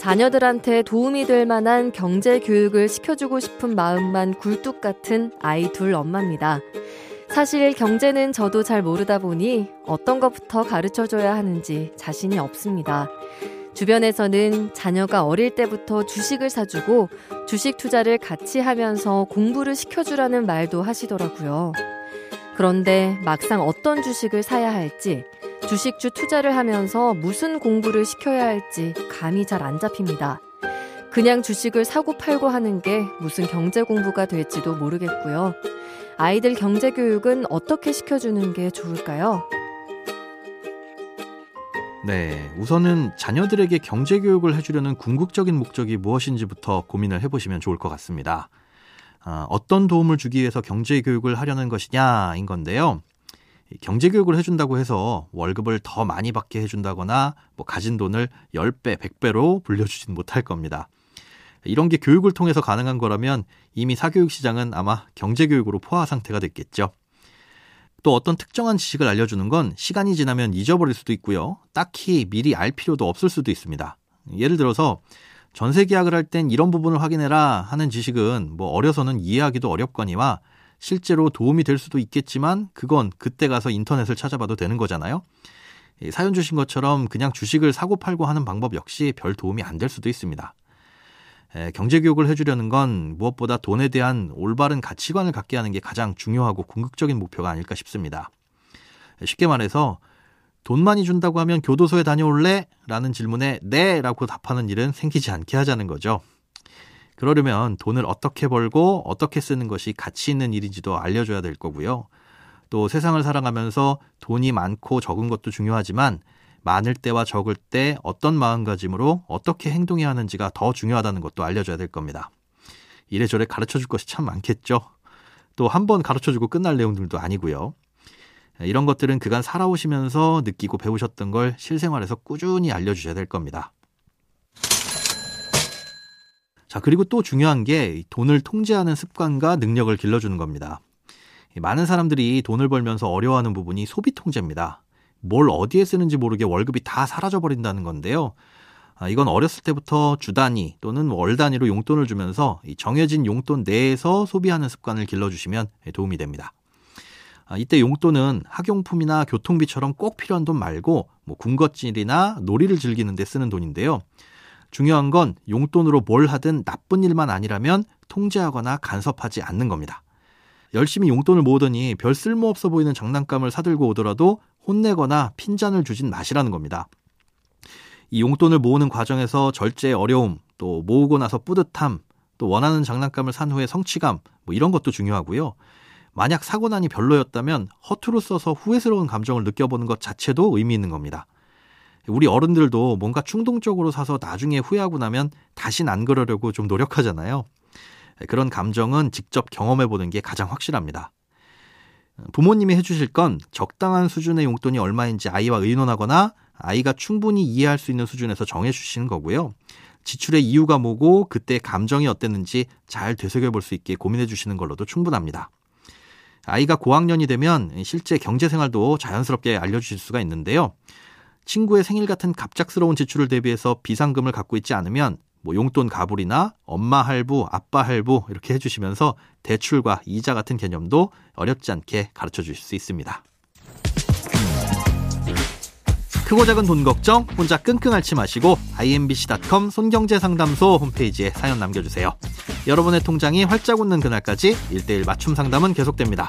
자녀들한테 도움이 될 만한 경제 교육을 시켜주고 싶은 마음만 굴뚝 같은 아이 둘 엄마입니다. 사실 경제는 저도 잘 모르다 보니 어떤 것부터 가르쳐 줘야 하는지 자신이 없습니다. 주변에서는 자녀가 어릴 때부터 주식을 사주고 주식 투자를 같이 하면서 공부를 시켜주라는 말도 하시더라고요. 그런데 막상 어떤 주식을 사야 할지, 주식주 투자를 하면서 무슨 공부를 시켜야 할지 감이 잘 안 잡힙니다. 그냥 주식을 사고 팔고 하는 게 무슨 경제 공부가 될지도 모르겠고요. 아이들 경제 교육은 어떻게 시켜주는 게 좋을까요? 네, 우선은 자녀들에게 경제 교육을 해주려는 궁극적인 목적이 무엇인지부터 고민을 해보시면 좋을 것 같습니다. 어, 어떤 도움을 주기 위해서 경제 교육을 하려는 것이냐인 건데요. 경제 교육을 해준다고 해서 월급을 더 많이 받게 해준다거나 뭐 가진 돈을 10배, 100배로 불려주진 못할 겁니다. 이런 게 교육을 통해서 가능한 거라면 이미 사교육 시장은 아마 경제 교육으로 포화 상태가 됐겠죠. 또 어떤 특정한 지식을 알려주는 건 시간이 지나면 잊어버릴 수도 있고요. 딱히 미리 알 필요도 없을 수도 있습니다. 예를 들어서 전세 계약을 할 땐 이런 부분을 확인해라 하는 지식은 뭐 어려서는 이해하기도 어렵거니와 실제로 도움이 될 수도 있겠지만 그건 그때 가서 인터넷을 찾아봐도 되는 거잖아요. 사연 주신 것처럼 그냥 주식을 사고 팔고 하는 방법 역시 별 도움이 안 될 수도 있습니다. 경제 교육을 해주려는 건 무엇보다 돈에 대한 올바른 가치관을 갖게 하는 게 가장 중요하고 궁극적인 목표가 아닐까 싶습니다. 쉽게 말해서 돈 많이 준다고 하면 교도소에 다녀올래? 라는 질문에 네! 라고 답하는 일은 생기지 않게 하자는 거죠. 그러려면 돈을 어떻게 벌고 어떻게 쓰는 것이 가치 있는 일인지도 알려줘야 될 거고요. 또 세상을 살아가면서 돈이 많고 적은 것도 중요하지만 많을 때와 적을 때 어떤 마음가짐으로 어떻게 행동해야 하는지가 더 중요하다는 것도 알려줘야 될 겁니다. 이래저래 가르쳐 줄 것이 참 많겠죠. 또 한 번 가르쳐 주고 끝날 내용들도 아니고요. 이런 것들은 그간 살아오시면서 느끼고 배우셨던 걸 실생활에서 꾸준히 알려주셔야 될 겁니다. 자, 그리고 또 중요한 게 돈을 통제하는 습관과 능력을 길러주는 겁니다. 많은 사람들이 돈을 벌면서 어려워하는 부분이 소비 통제입니다. 뭘 어디에 쓰는지 모르게 월급이 다 사라져 버린다는 건데요. 아, 이건 어렸을 때부터 주 단위 또는 월 단위로 용돈을 주면서 정해진 용돈 내에서 소비하는 습관을 길러주시면 도움이 됩니다. 아, 이때 용돈은 학용품이나 교통비처럼 꼭 필요한 돈 말고 뭐 군것질이나 놀이를 즐기는 데 쓰는 돈인데요. 중요한 건 용돈으로 뭘 하든 나쁜 일만 아니라면 통제하거나 간섭하지 않는 겁니다. 열심히 용돈을 모으더니 별 쓸모없어 보이는 장난감을 사들고 오더라도 혼내거나 핀잔을 주진 마시라는 겁니다. 이 용돈을 모으는 과정에서 절제의 어려움, 또 모으고 나서 뿌듯함, 또 원하는 장난감을 산 후에 성취감, 뭐 이런 것도 중요하고요. 만약 사고 나니 별로였다면 허투루 써서 후회스러운 감정을 느껴보는 것 자체도 의미 있는 겁니다. 우리 어른들도 뭔가 충동적으로 사서 나중에 후회하고 나면 다신 안 그러려고 좀 노력하잖아요. 그런 감정은 직접 경험해 보는 게 가장 확실합니다. 부모님이 해주실 건 적당한 수준의 용돈이 얼마인지 아이와 의논하거나 아이가 충분히 이해할 수 있는 수준에서 정해주시는 거고요. 지출의 이유가 뭐고 그때 감정이 어땠는지 잘 되새겨 볼 수 있게 고민해 주시는 걸로도 충분합니다. 아이가 고학년이 되면 실제 경제 생활도 자연스럽게 알려주실 수가 있는데요. 친구의 생일 같은 갑작스러운 지출을 대비해서 비상금을 갖고 있지 않으면 뭐 용돈 가불이나 엄마 할부, 아빠 할부 이렇게 해주시면서 대출과 이자 같은 개념도 어렵지 않게 가르쳐 주실 수 있습니다. 크고 작은 돈 걱정 혼자 끙끙 앓지 마시고 imbc.com 손경제상담소 홈페이지에 사연 남겨주세요. 여러분의 통장이 활짝 웃는 그날까지 1대1 맞춤 상담은 계속됩니다.